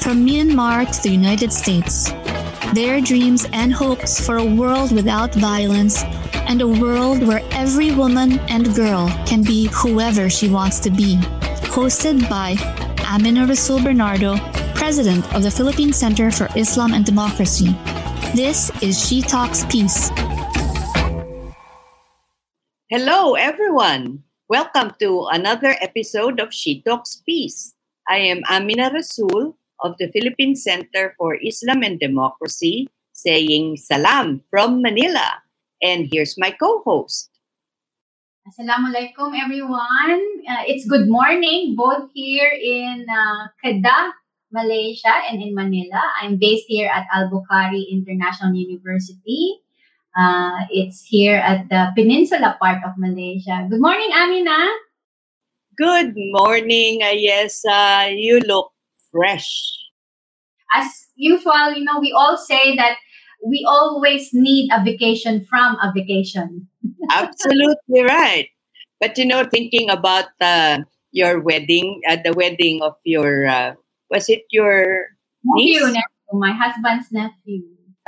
from Myanmar to the United States. Their dreams and hopes for a world without violence and a world where every woman and girl can be whoever she wants to be. Hosted by Amina Rasul Bernardo, President of the Philippine Center for Islam and Democracy. This is She Talks Peace. Hello, everyone. Welcome to another episode of She Talks Peace. I am Amina Rasul of the Philippine Center for Islam and Democracy, saying salam from Manila. And here's my co host. Assalamualaikum, everyone. Uh, it's good morning, both here in uh, Kedah, Malaysia, and in Manila. I'm based here at Al Bukhari International University. Uh, it's here at the peninsula part of Malaysia. Good morning, Amina. Good morning, Ayesa. You look fresh. As usual, you know, we all say that we always need a vacation from a vacation. Absolutely right. But you know, thinking about uh, your wedding, uh, the wedding of your, uh, was it your nephew, niece? nephew, my husband's nephew.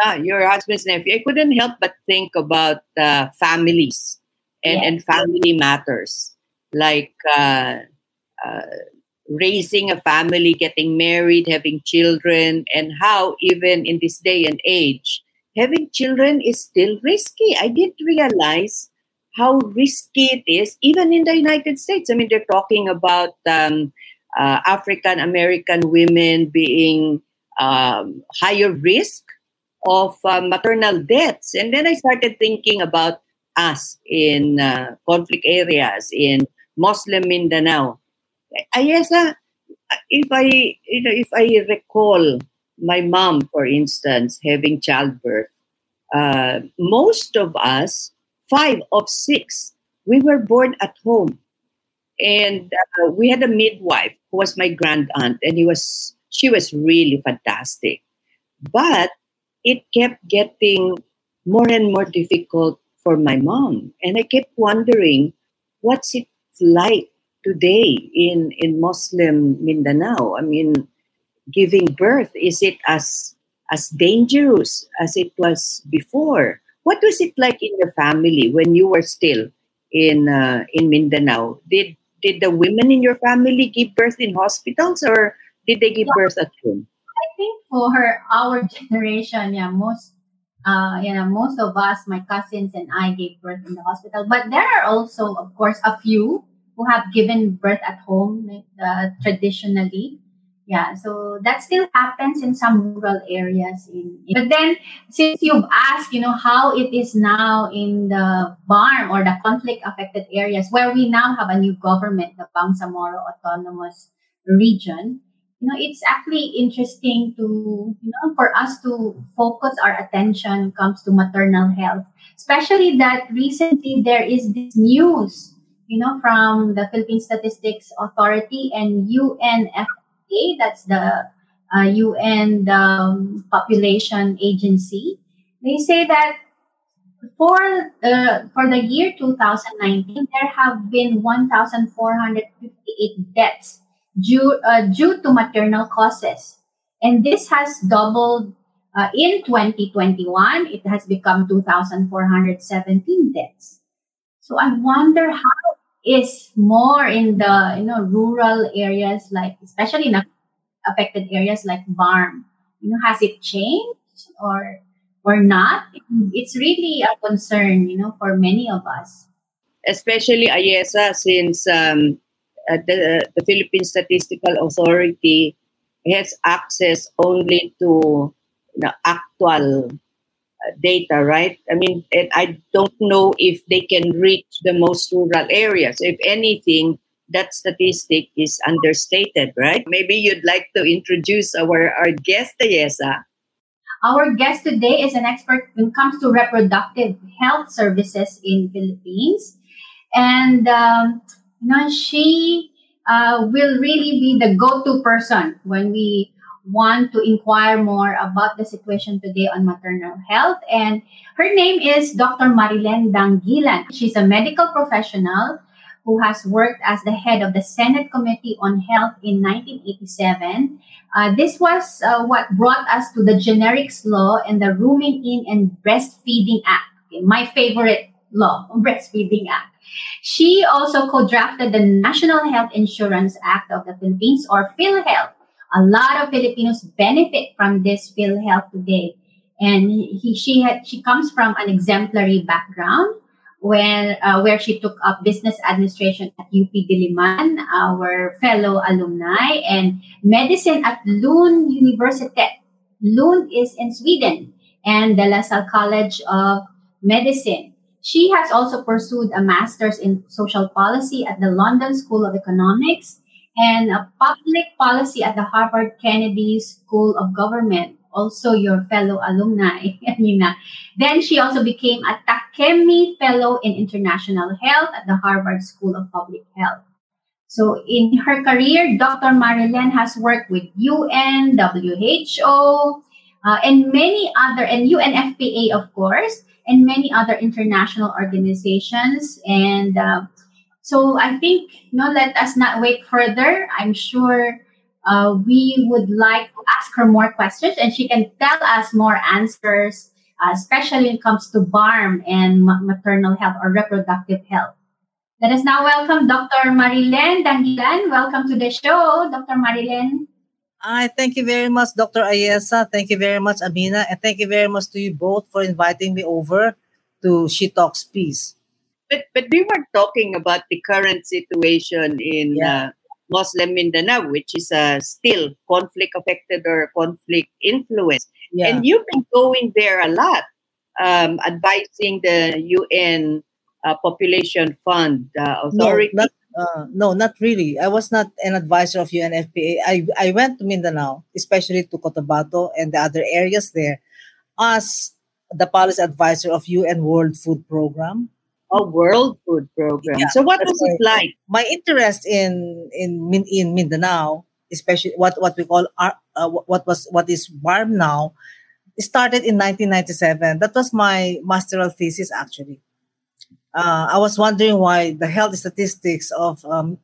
Ah, your husband's nephew. I couldn't help but think about uh, families and, yes. and family matters, like uh, uh, raising a family, getting married, having children, and how even in this day and age, having children is still risky. I didn't realize how risky it is, even in the United States. I mean, they're talking about um, uh, African American women being um, higher risk of uh, maternal deaths. And then I started thinking about us in uh, conflict areas in Muslim Mindanao. I guess if I you know if I recall my mom, for instance, having childbirth, uh, most of us, five of six, we were born at home, and uh, we had a midwife who was my grand aunt, and he was she was really fantastic, but it kept getting more and more difficult for my mom, and I kept wondering, what's it like today in in Muslim Mindanao? I mean, giving birth is it as as dangerous as it was before? What was it like in your family when you were still in uh, in Mindanao? Did did the women in your family give birth in hospitals or did they give birth at home? I think for our generation, yeah, most uh, you know, most of us, my cousins and I gave birth in the hospital. But there are also, of course, a few who have given birth at home uh, traditionally. Yeah, so that still happens in some rural areas. In, but then, since you've asked, you know, how it is now in the BARMM or the conflict-affected areas where we now have a new government, the Bangsamoro Autonomous Region, you know, it's actually interesting to, you know, for us to focus our attention comes to maternal health, especially that recently there is this news you know, from the Philippine Statistics Authority and UNFPA, that's the uh, UN um, Population Agency. They say that for for the year 2019, there have been 1,458 deaths due uh, due to maternal causes, and this has doubled uh, in 2021. It has become 2,417 deaths. So I wonder how is more in the you know rural areas like especially in affected areas like BARMM. You know, has it changed or or not? It's really a concern, you know, for many of us. Especially AYESA, since um, uh, the, the Philippine Statistical Authority has access only to the actual data, right? I mean, and I don't know if they can reach the most rural areas. If anything, that statistic is understated, right? Maybe you'd like to introduce our, our guest, Ayesa. Our guest today is an expert when it comes to reproductive health services in Philippines. And, um, you know, she uh, will really be the go-to person when we want to inquire more about the situation today on maternal health. And her name is Dr. Marilen Danguilan. She's a medical professional who has worked as the head of the Senate Committee on Health in 1987. Uh, this was uh, what brought us to the Generics Law and the Rooming In and Breastfeeding Act. My favorite law, Breastfeeding Act. She also co-drafted the National Health Insurance Act of the Philippines or PhilHealth. A lot of Filipinos benefit from this PhilHealth today. And he, she had, she comes from an exemplary background when uh, where she took up business administration at UP Diliman, our fellow alumni, and medicine at Lund University. Lund is in Sweden, and the La Salle College of Medicine. She has also pursued a master's in social policy at the London School of Economics and a public policy at the Harvard Kennedy School of Government also your fellow alumni, Nina. Then she also became a Takemi Fellow in International Health at the Harvard School of Public Health. So in her career, Dr. Marilen has worked with UN, WHO, uh, and many other, and UNFPA, of course, and many other international organizations. And uh, so I think, you know, let us not wait further. I'm sure uh, we would like to ask her more questions and she can tell us more answers, uh, especially when it comes to BARMM and maternal health or reproductive health. Let us now welcome Dr. Marilen Danguilan. Welcome to the show, Dr. Marilen. Hi, thank you very much, Dr. Ayesa. Thank you very much, Amina. And thank you very much to you both for inviting me over to She Talks Peace. But, but we were talking about the current situation in yeah. uh, Muslim Mindanao, which is uh, still conflict affected or conflict influenced. Yeah. And you've been going there a lot, um, advising the UN uh, Population Fund uh, Authority. No not, uh, no, not really. I was not an advisor of UNFPA. I, I went to Mindanao, especially to Cotabato and the other areas there, as the policy advisor of UN World Food Program a World Food Program. Yeah, so what was it like? My interest in in in Mindanao, especially what what we call uh, what was what is BARMM now, started in 1997. That was my masteral thesis actually. Uh, I was wondering why the health statistics of um,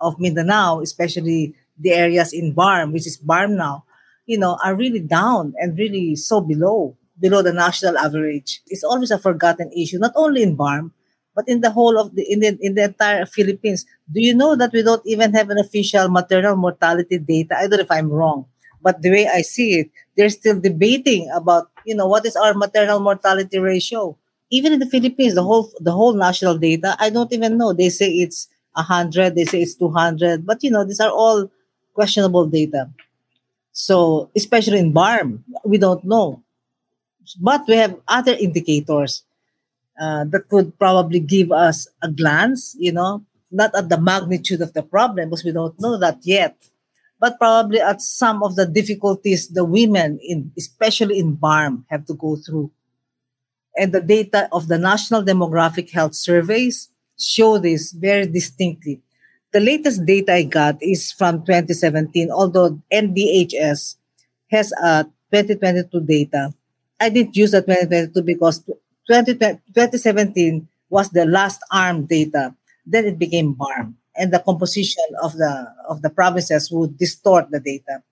of Mindanao, especially the areas in BARMM, which is BARMM now, you know, are really down and really so below below the national average. It's always a forgotten issue, not only in BARMM, but in the whole of the in the, in the entire Philippines. Do you know that we don't even have an official maternal mortality data? I don't know if I'm wrong, but the way I see it, they're still debating about you know what is our maternal mortality ratio. Even in the Philippines, the whole the whole national data, I don't even know. They say it's hundred, they say it's two hundred, but you know these are all questionable data. So especially in BARMM, we don't know but we have other indicators uh, that could probably give us a glance, you know, not at the magnitude of the problem because we don't know that yet, but probably at some of the difficulties the women, in especially in BARMM, have to go through. And the data of the National Demographic Health Surveys show this very distinctly. The latest data I got is from 2017, although NDHS has a 2022 data I didn't use the 2022 because 20, 2017 was the last ARMM data. Then it became BARMM, and the composition of the of the provinces would distort the data.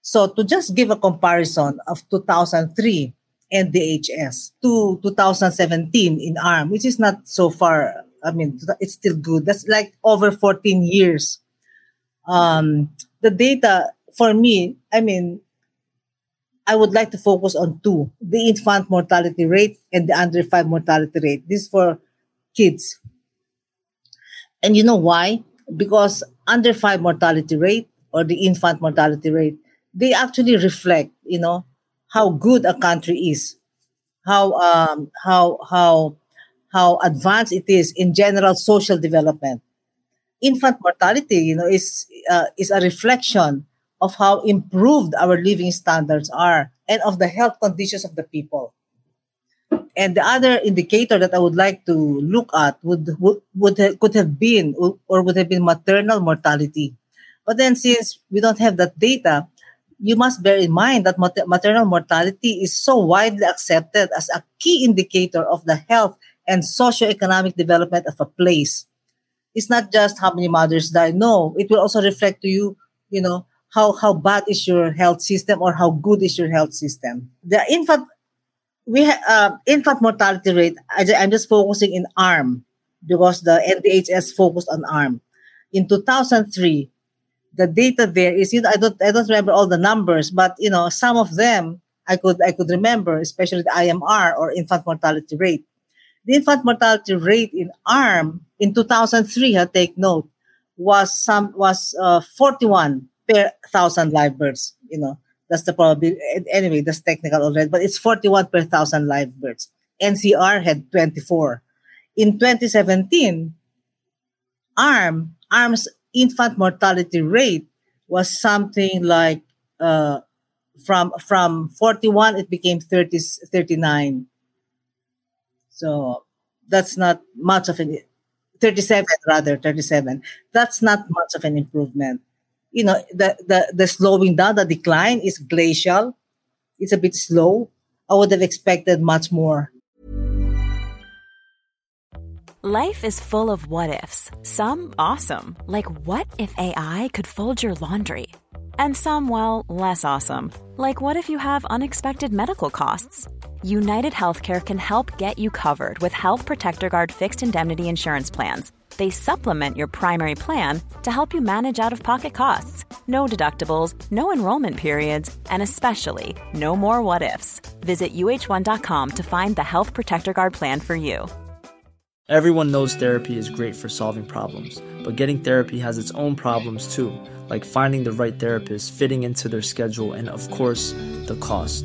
So to just give a comparison of 2003 NDHS to 2017 in ARMM, which is not so far I mean, it's still good. That's like over 14 years. Um, the data for me, I mean, I would like to focus on two the infant mortality rate and the under five mortality rate. This for kids. And you know why? Because under five mortality rate or the infant mortality rate, they actually reflect, you know, how good a country is, how um, how how how advanced it is in general social development. Infant mortality, you know, is uh, is a reflection of how improved our living standards are and of the health conditions of the people. And the other indicator that I would like to look at would would, would have, could have been or would have been maternal mortality. But then since we don't have that data, you must bear in mind that maternal mortality is so widely accepted as a key indicator of the health and socioeconomic development of a place. It's not just how many mothers die. No, it will also reflect to you, you know, how how bad is your health system or how good is your health system. The infant we ha- uh, infant mortality rate. I, I'm just focusing in ARMM because the NDHS focused on ARMM. In 2003, the data there is you know I don't I don't remember all the numbers, but you know some of them I could I could remember, especially the IMR or infant mortality rate. The infant mortality rate in ARMM in 2003, I take note, was some was uh, 41 per thousand live birds. You know that's the probability. Anyway, that's technical already, but it's 41 per thousand live birds. NCR had 24. In 2017, ARMM ARMM's infant mortality rate was something like uh, from from 41 it became 30 39 so that's not much of an 37 rather 37 that's not much of an improvement you know the the, the slowing down the decline is glacial it's a bit slow i would have expected much more Life is full of what ifs. Some awesome, like what if AI could fold your laundry? And some, well, less awesome, like what if you have unexpected medical costs? United Healthcare can help get you covered with Health Protector Guard fixed indemnity insurance plans. They supplement your primary plan to help you manage out of pocket costs. No deductibles, no enrollment periods, and especially no more what ifs. Visit uh1.com to find the Health Protector Guard plan for you. Everyone knows therapy is great for solving problems, but getting therapy has its own problems too, like finding the right therapist, fitting into their schedule, and of course, the cost.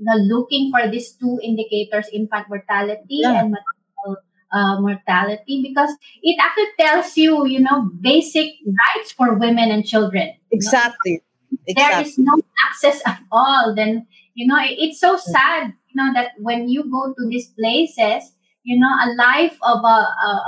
you know looking for these two indicators: infant mortality yeah. and maternal uh, mortality, because it actually tells you you know basic rights for women and children. Exactly. exactly. There is no access at all. Then you know it's so sad. You know that when you go to these places you know a life of a,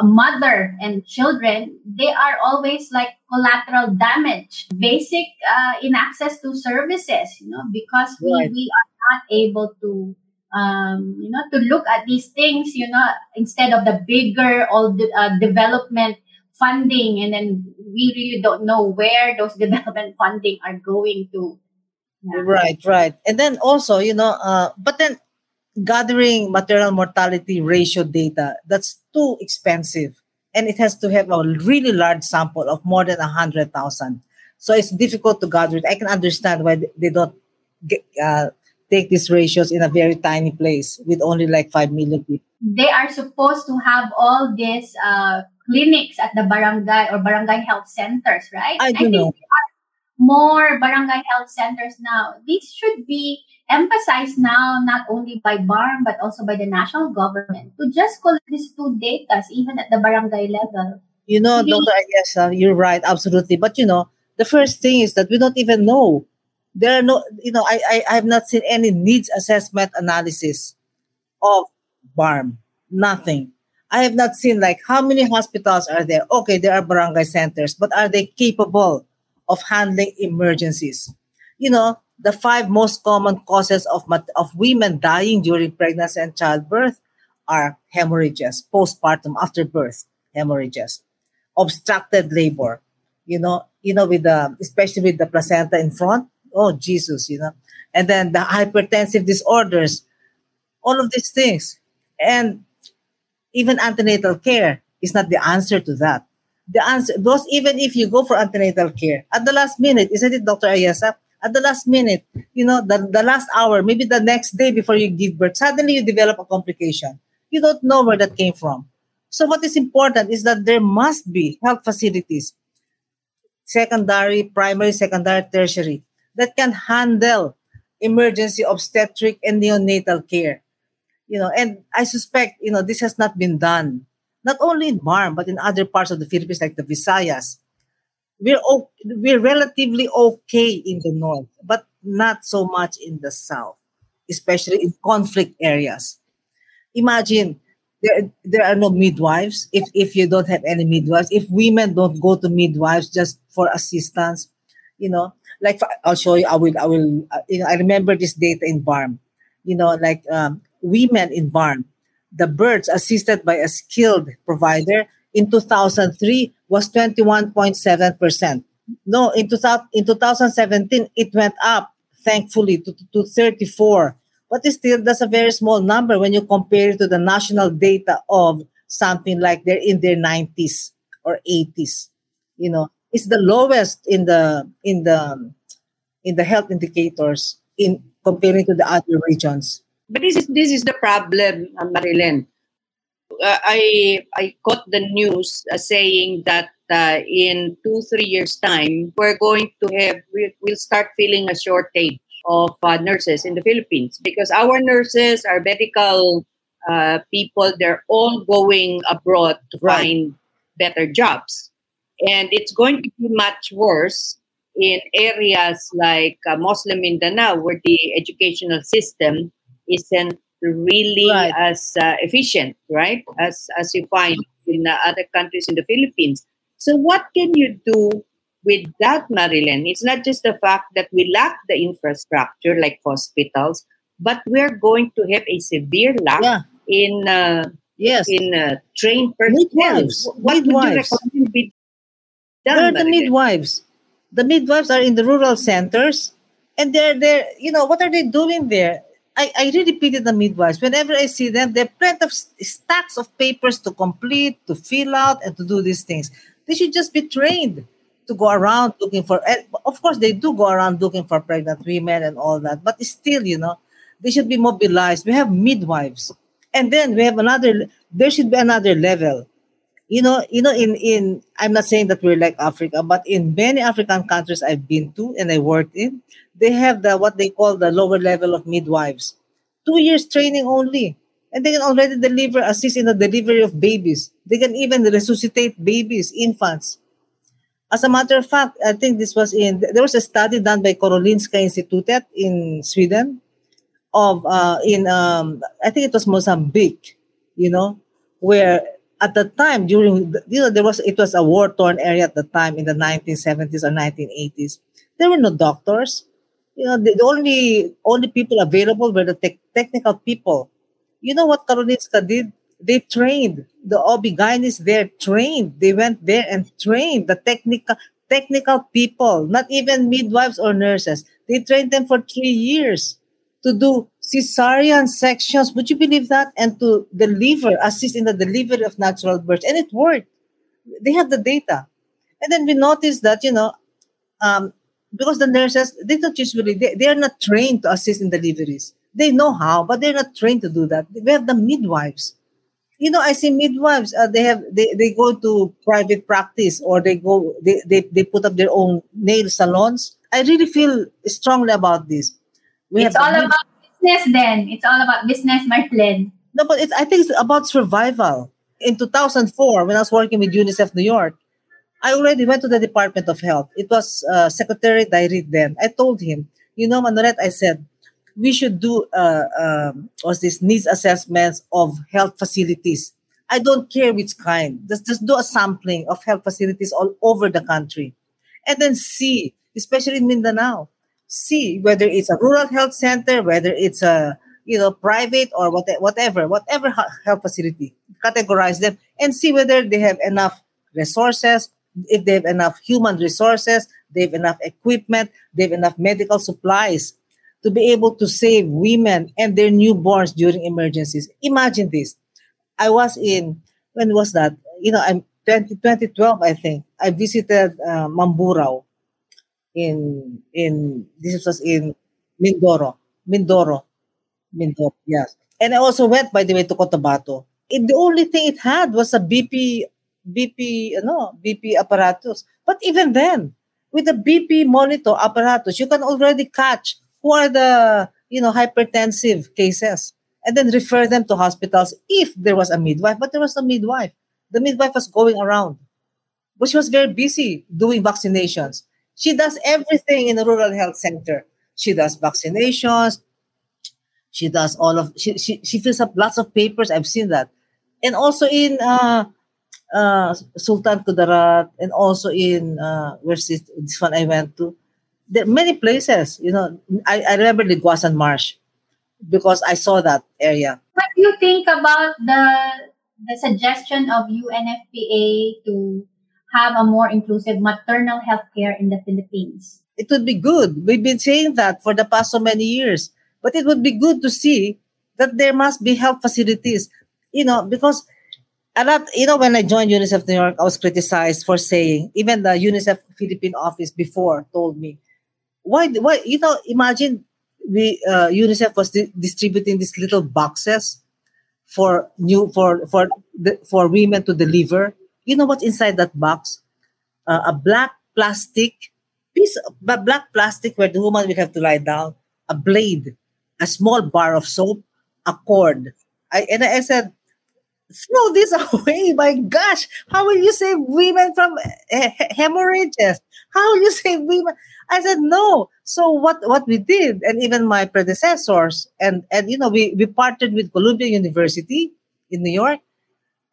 a, mother and children they are always like collateral damage basic uh, in access to services you know because we, right. we are not able to um, you know to look at these things you know instead of the bigger all the uh, development funding and then we really don't know where those development funding are going to yeah. right right and then also you know uh, but then gathering maternal mortality ratio data, that's too expensive. And it has to have a really large sample of more than 100,000. So it's difficult to gather it. I can understand why they don't get, uh, take these ratios in a very tiny place with only like 5 million people. They are supposed to have all these uh, clinics at the barangay or barangay health centers, right? I do I know. more barangay health centers now. These should be emphasized now not only by BARMM but also by the national government to just collect these two data even at the barangay level. You know, Dr. You're right, absolutely. But you know, the first thing is that we don't even know. There are no, you know, I, I, I have not seen any needs assessment analysis of BARMM. Nothing. I have not seen like how many hospitals are there. Okay, there are barangay centers, but are they capable of handling emergencies. You know, the five most common causes of, of women dying during pregnancy and childbirth are hemorrhages, postpartum, after birth hemorrhages, obstructed labor, you know, you know, with the especially with the placenta in front. Oh Jesus, you know, and then the hypertensive disorders, all of these things, and even antenatal care is not the answer to that. The answer, those even if you go for antenatal care at the last minute, isn't it, Dr. Ayesa? At the last minute, you know, the, the last hour, maybe the next day before you give birth, suddenly you develop a complication. You don't know where that came from. So what is important is that there must be health facilities, secondary, primary, secondary, tertiary, that can handle emergency obstetric and neonatal care. You know, and I suspect, you know, this has not been done, not only in BARMM, but in other parts of the Philippines, like the Visayas. We're, we're relatively okay in the north, but not so much in the south, especially in conflict areas. Imagine there, there are no midwives. If, if you don't have any midwives, if women don't go to midwives just for assistance, you know, like I'll show you. I will. I will. Uh, you know, I remember this data in BARMM. You know, like um, women in BARMM, the births assisted by a skilled provider in 2003 was 21.7 percent. No, in 2000, in 2017 it went up, thankfully, to, to 34. But still, that's a very small number when you compare it to the national data of something like they're in their 90s or 80s. You know, it's the lowest in the in the in the health indicators in comparing to the other regions. But this is this is the problem, uh, Marilen. Uh, I I caught the news uh, saying that uh, in two three years time we're going to have we, will start feeling a shortage of uh, nurses in the Philippines because our nurses, our medical uh, people, they're all going abroad to right. find better jobs and it's going to be much worse in areas like uh, Muslim Mindanao, where the educational system isn't really right. as uh, efficient, right, as as you find in uh, other countries in the Philippines. So, what can you do with that, Marilen? It's not just the fact that we lack the infrastructure like hospitals, but we're going to have a severe lack yeah. in uh, yes in uh, trained personnel. What Midwives. would you recommend they're the midwives. The midwives are in the rural centers, and they're there. You know what are they doing there? I, I really pity the midwives. Whenever I see them, they're plenty of stacks of papers to complete, to fill out, and to do these things. They should just be trained to go around looking for. Of course, they do go around looking for pregnant women and all that, but still, you know, they should be mobilized. We have midwives, and then we have another. There should be another level you know, you know, in in I'm not saying that we're like Africa, but in many African countries I've been to and I worked in, they have the what they call the lower level of midwives, two years training only, and they can already deliver, assist in the delivery of babies. They can even resuscitate babies, infants. As a matter of fact, I think this was in there was a study done by Karolinska Institutet in Sweden, of uh, in um, I think it was Mozambique, you know, where at the time during you know there was it was a war torn area at the time in the 1970s or 1980s there were no doctors. You know the, the only only people available were the te- technical people. You know what Karolinska did? They trained. The OB-GYNs there trained. They went there and trained the technical technical people not even midwives or nurses. They trained them for three years to do cesarean sections. Would you believe that? And to deliver, assist in the delivery of natural birth. And it worked. They have the data. And then we noticed that, you know, um, because the nurses, they don't usually, they, they are not trained to assist in deliveries. They know how, but they're not trained to do that. We have the midwives. You know, I see midwives, uh, they have, they, they go to private practice or they go, they, they, they put up their own nail salons. I really feel strongly about this we it's all about business then. It's all about business, Marlene. No, but it's, I think it's about survival. In 2004, when I was working with UNICEF New York, I already went to the Department of Health. It was uh, Secretary Dayrit then. I told him, you know, Manoret, I said, we should do uh, um, was this needs assessments of health facilities. I don't care which kind. Just, just do a sampling of health facilities all over the country and then see, especially in Mindanao, see whether it's a rural health center, whether it's a you know private or what, whatever, whatever health facility, categorize them and see whether they have enough resources, if they have enough human resources, they have enough equipment, they have enough medical supplies to be able to save women and their newborns during emergencies. Imagine this. I was in, when was that? You know, I'm 20, 2012, I think. I visited uh, Mamburao in, in, this was in Mindoro. Mindoro. Mindoro, yes. And I also went, by the way, to Cotabato. It, the only thing it had was a BP, BP, you know BP apparatus. But even then, with the BP monitor apparatus, you can already catch who are the you know hypertensive cases and then refer them to hospitals if there was a midwife but there was no midwife the midwife was going around but she was very busy doing vaccinations she does everything in a rural health center. She does vaccinations. She does all of she, she, she fills up lots of papers. I've seen that. And also in uh, uh, sultan kudarat and also in uh, where's this, this one i went to. There many places. You know, I, I remember the Agusan Marsh because I saw that area. What do you think about the the suggestion of UNFPA to have a more inclusive maternal health care in the Philippines? It would be good. We've been saying that for the past so many years. But it would be good to see that there must be health facilities. You know, because a lot, you know, when I joined UNICEF New York, I was criticized for saying, even the UNICEF Philippine office before told me, why why you know imagine we uh, UNICEF was di- distributing these little boxes for new for for the, for women to deliver. You know what's inside that box? Uh, a black plastic piece, of, black plastic where the woman will have to lie down, a blade, a small bar of soap, a cord. I and I said, throw this away. My gosh, how will you save women from uh, hemorrhages? How will you save women? I said no. So what what we did, and even my predecessors, and and you know we we partnered with Columbia University in New York,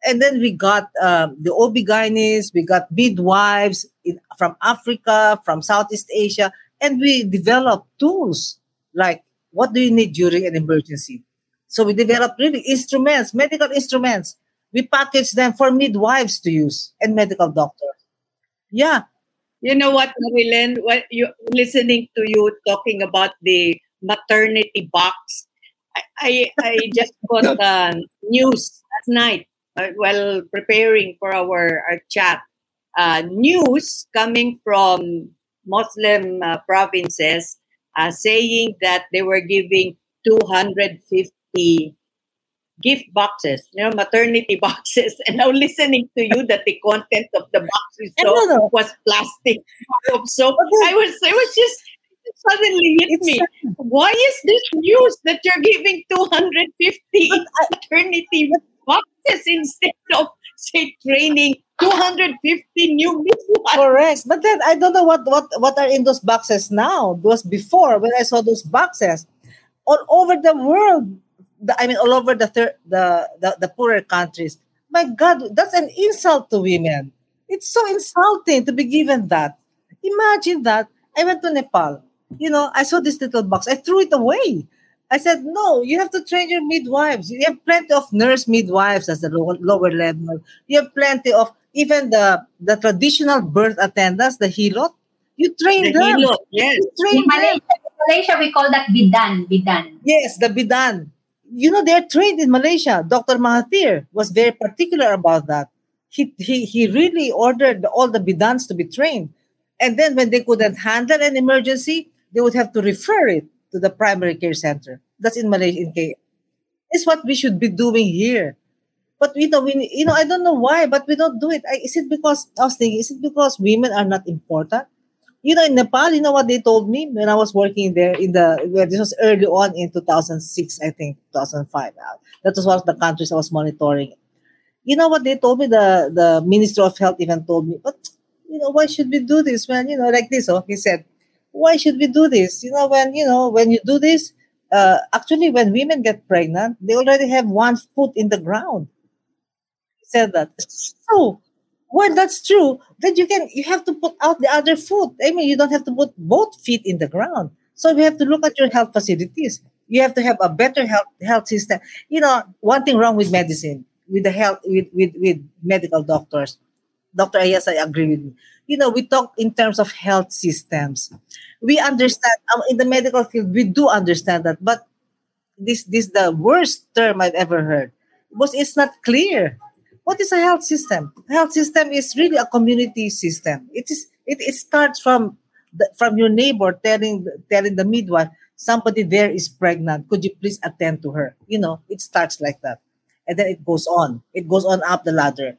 and then we got um, the OB-GYNs, we got midwives in, from Africa, from Southeast Asia, and we developed tools like what do you need during an emergency so we developed really instruments, medical instruments. We package them for midwives to use and medical doctors. Yeah. You know what, Marilen? What you listening to you talking about the maternity box. I I, I just got uh, news last night uh, while preparing for our, our chat. Uh, news coming from Muslim uh, provinces uh, saying that they were giving 250 gift boxes, you know, maternity boxes, and now listening to you that the content of the boxes so was plastic soap. I was, I was just suddenly hit it's me. Why is this news that you're giving 250 maternity boxes instead of say training 250 new midwives? Correct, but then I don't know what what what are in those boxes now. Those before when I saw those boxes all over the world I mean, all over the, thir- the, the the poorer countries. My God, that's an insult to women. It's so insulting to be given that. Imagine that. I went to Nepal. You know, I saw this little box. I threw it away. I said, no, you have to train your midwives. You have plenty of nurse midwives as the low, lower level. You have plenty of even the the traditional birth attendants, the hilot. You train the them. Hilot, yes. You train in Malaysia, in Malaysia, we call that bidan. Bidan. Yes, the bidan you know, they're trained in Malaysia. Dr. Mahathir was very particular about that. He, he, he really ordered all the bidans to be trained. And then when they couldn't handle an emergency, they would have to refer it to the primary care center. That's in Malaysia, in K. It's what we should be doing here. But you know, we, you know, I don't know why, but we don't do it. I, is it because I was thinking? Is it because women are not important? you know, in Nepal, you know what they told me when I was working there in the, well, this was early on in 2006, I think, 2005. Uh, that was one of the countries I was monitoring. You know what they told me? The, the Minister of Health even told me, but, you know, why should we do this when, you know, like this? Oh, he said, why should we do this? You know, when, you know, when you do this, uh, actually, when women get pregnant, they already have one foot in the ground. He said that. So, Well, that's true. Then you can you have to put out the other foot. I mean, you don't have to put both feet in the ground. So we have to look at your health facilities. You have to have a better health health system. You know, one thing wrong with medicine, with the health, with with, with medical doctors. Dr. Ayas, I agree with you. You know, we talk in terms of health systems. We understand um, in the medical field, we do understand that, but this this the worst term I've ever heard because it's not clear what is a health system? A health system is really a community system. It is it, it starts from the, from your neighbor telling telling the midwife somebody there is pregnant. Could you please attend to her? You know, it starts like that, and then it goes on. It goes on up the ladder.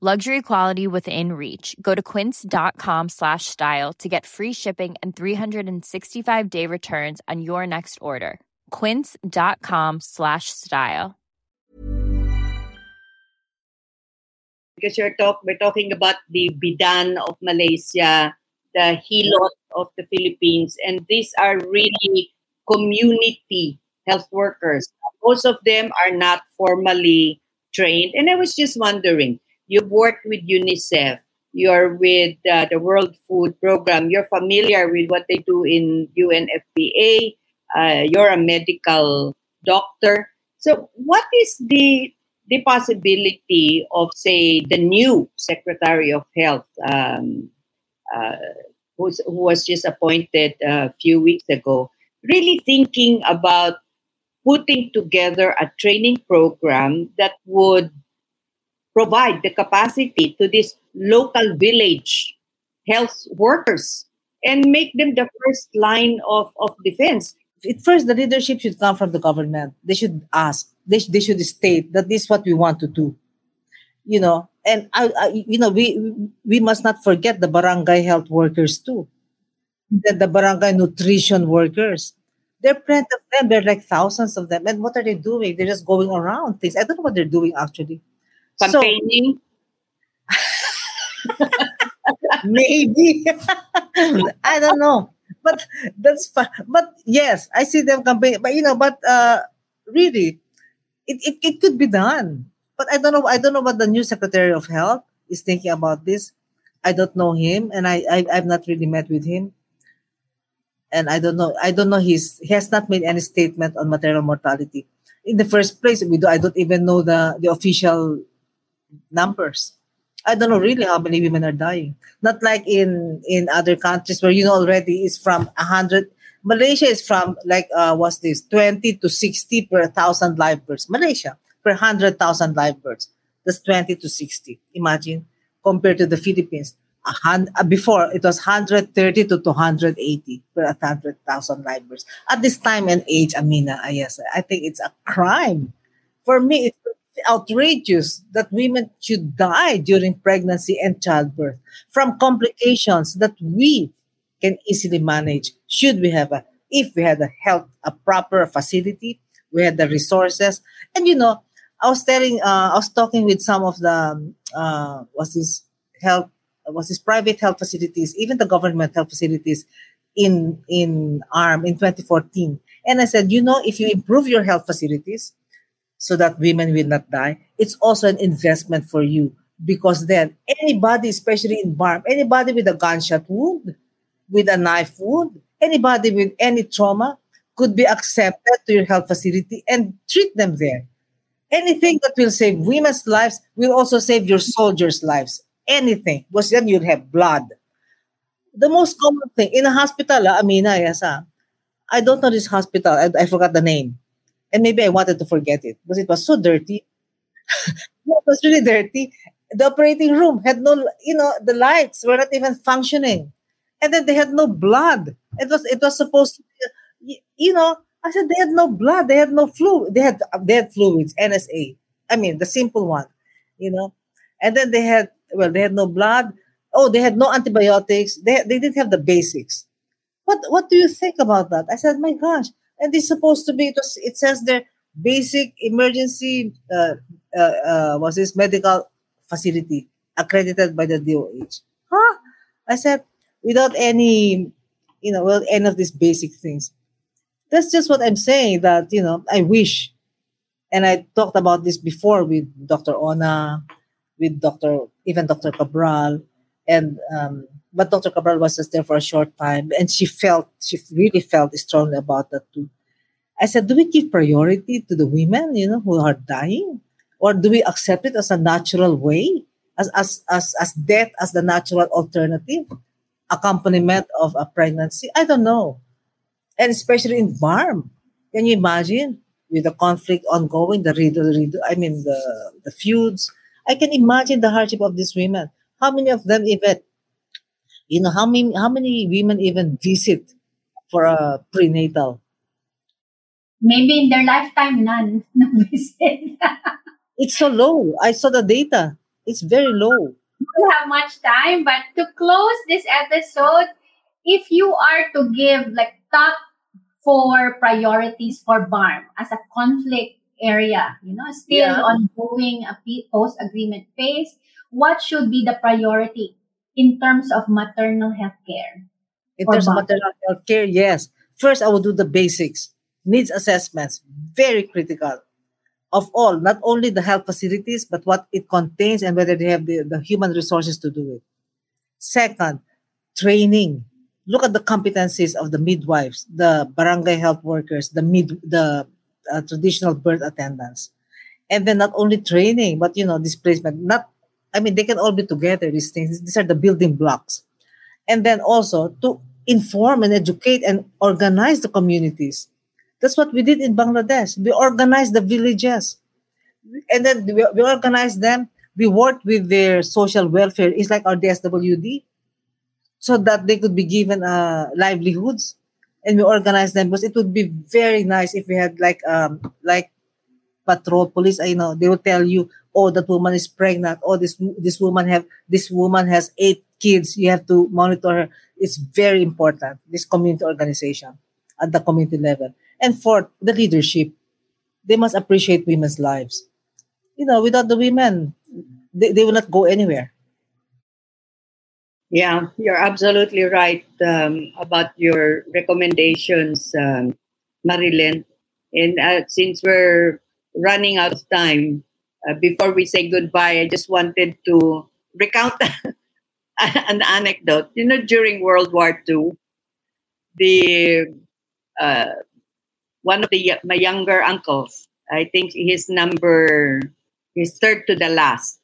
Luxury quality within reach. Go to quince.com slash style to get free shipping and 365-day returns on your next order. quince.com slash style. because you're talk we're talking about the bidan of Malaysia, the hilot of the Philippines, and these are really community health workers. Most of them are not formally trained, and I was just wondering, you've worked with UNICEF, you're with uh, the World Food Program, you're familiar with what they do in UNFPA, uh, you're a medical doctor. So, what is the the possibility of, say, the new Secretary of Health, um, uh, who was just appointed a few weeks ago, really thinking about putting together a training program that would provide the capacity to these local village health workers and make them the first line of, of defense. At first, the leadership should come from the government. They should ask. They, they should state that this is what we want to do. You know and I, I, you know we we must not forget the barangay health workers too. The, the barangay nutrition workers. There are plenty of them. There are like thousands of them. And what are they doing? They're just going around things. I don't know what they're doing actually campaigning so, maybe i don't know but that's fine but yes i see them campaigning but you know but uh really it, it, it could be done. But I don't know. I don't know what the new Secretary of Health is thinking about this. I don't know him, and I, I I've not really met with him. And I don't know. I don't know. He's he has not made any statement on maternal mortality. In the first place, we do. I don't even know the the official numbers. I don't know really how many women are dying. Not like in in other countries where you know already is from hundred Malaysia is from like uh, what's this 20 to 60 per thousand live births. Malaysia per hundred thousand live births. That's 20 to 60. Imagine compared to the Philippines. Uh, before it was 130 to 280 per 100,000 live births. At this time and age, Amina, yes, I think it's a crime. For me, it's outrageous that women should die during pregnancy and childbirth from complications that we can easily manage should we have a if we had a health a proper facility we had the resources. And you know i was telling uh, i was talking with some of the um, uh, was this health was this private health facilities even the government health facilities in in ARMM in 2014 and i said you know if you improve your health facilities so that women will not die it's also an investment for you because then anybody especially in BARMM anybody with a gunshot wound with a knife wound, anybody with any trauma could be accepted to your health facility and treat them there. Anything that will save women's lives will also save your soldiers' lives. Anything, because then you'll have blood. The most common thing in a hospital, Amina, yes, uh, I don't know this hospital. I, I forgot the name. And maybe I wanted to forget it because it was so dirty. it was really dirty. The operating room had no, you know, the lights were not even functioning and then they had no blood. It was it was supposed to, be, you know. I said they had no blood. They had no fluid. They had they had fluids. NSA. I mean the simple one, you know. And then they had well they had no blood. oh, they had no antibiotics. They, they didn't have the basics. What what do you think about that? I said, my gosh. And it's supposed to be, it, was, it says there, basic emergency, uh, uh, uh, was this medical facility accredited by the DOH. Huh? I said, without any, you know, well, any of these basic things. That's just what I'm saying that, you know, I wish, and I talked about this before with Dr. Ona, with Dr. even Dr. Cabral, and um, but Dr. Cabral was just there for a short time, and she felt she really felt strongly about that too. I said, do we give priority to the women, you know, who are dying, or do we accept it as a natural way, as as as as death as the natural alternative, accompaniment of a pregnancy? I don't know, and especially in BARMM, can you imagine with the conflict ongoing, the rido, rido I mean the the feuds. I can imagine the hardship of these women. How many of them even, you know, how many how many women even visit for a prenatal? Maybe in their lifetime, none no visit. it's so low. I saw the data. It's very low. We don't have much time, but to close this episode, if you are to give like top four priorities for BARMM as a conflict area, you know, still Yeah. ongoing a post agreement phase, what should be the priority in terms of maternal health care? In terms of maternal health care, yes. First, I will do the basics. Needs assessments, very critical. Of all, not only the health facilities, but what it contains and whether they have the, the human resources to do it. Second, training. Look at the competencies of the midwives, the barangay health workers, the mid, the uh, traditional birth attendants, and then not only training, but you know displacement. Not, I mean, they can all be together. These things. These are the building blocks and then also to inform and educate and organize the communities. That's what we did in Bangladesh. We organized the villages, and then we, we organized them. We worked with their social welfare. It's like our DSWD, so that they could be given uh, livelihoods, and we organized them because it would be very nice if we had like um like patrol police. I know they will tell you, oh, that woman is pregnant. Oh, this this woman have this woman has eight kids. You have to monitor her. It's very important. This community organization at the community level, and fourth, the leadership. They must appreciate women's lives. You know, without the women, they, they will not go anywhere. Yeah, you're absolutely right um, about your recommendations, um, Marilen. And uh, since we're running out of time, uh, before we say goodbye, I just wanted to recount an anecdote. You know, during World War II, the uh, one of the my younger uncles, I think his number, his third to the last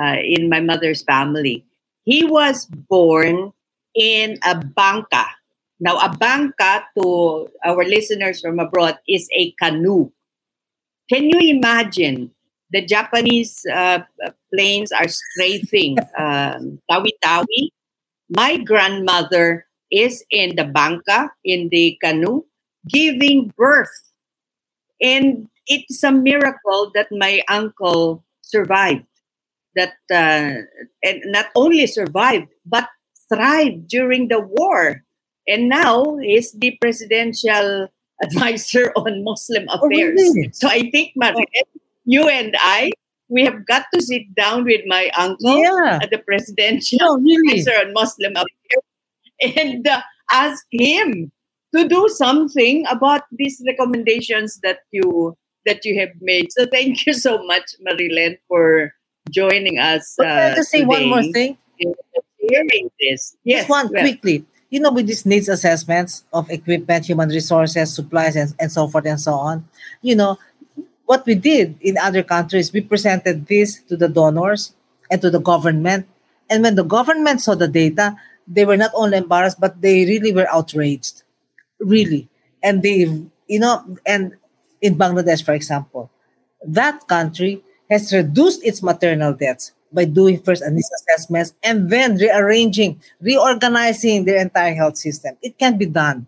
uh, in my mother's family he was born in a banca. Now, a banca to our listeners from abroad is a canoe. Can you imagine the Japanese uh, planes are strafing um, Tawi-Tawi? My grandmother is in the banca, in the canoe, giving birth. And it's a miracle that my uncle survived that uh, and not only survived but thrived during the war and now is the presidential advisor on muslim Oh, affairs really? so i think Mariette, you and i we have got to sit down with my uncle Yeah. at the presidential No, really. on muslim affairs and uh, ask him to do something about these recommendations that you that you have made so thank you so much Marilen for joining us can I uh, just say one more thing? Hearing this, yes, Just one well, quickly. You know, with these needs assessments of equipment, human resources, supplies, and, and so forth and so on, you know, what we did in other countries, we presented this to the donors and to the government. And when the government saw the data, they were not only embarrassed, but they really were outraged. Really. And they, you know, and in Bangladesh, for example, that country has reduced its maternal deaths by doing first a needs assessments and then rearranging, reorganizing their entire health system. It can be done.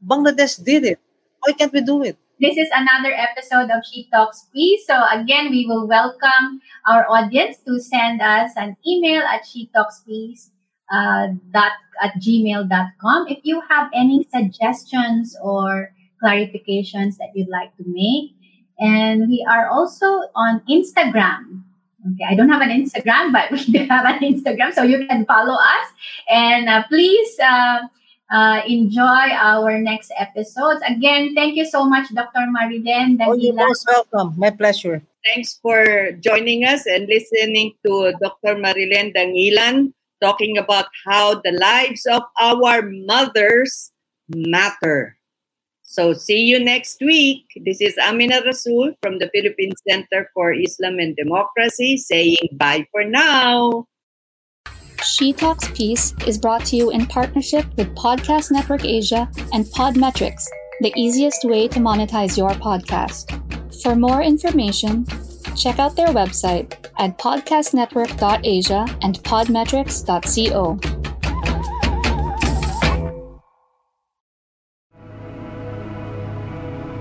Bangladesh did it. Why can't we do it? This is another episode of She Talks Peace. So again, we will welcome our audience to send us an email at she talks peace uh, dot at gmail.com if you have any suggestions or clarifications that you'd like to make. And we are also on Instagram. Okay, I don't have an Instagram, but we do have an Instagram, so you can follow us. And uh, please uh, uh, enjoy our next episodes. Again, thank you so much, Dr. Marilen. Oh, you're most welcome. My pleasure. Thanks for joining us and listening to Dr. Marilen Danguilan talking about how the lives of our mothers matter. So see you next week. This is Amina Rasul from the Philippine Center for Islam and Democracy saying bye for now. She Talks Peace is brought to you in partnership with Podcast Network Asia and Podmetrics, the easiest way to monetize your podcast. For more information, check out their website at podcastnetwork.asia and podmetrics.co.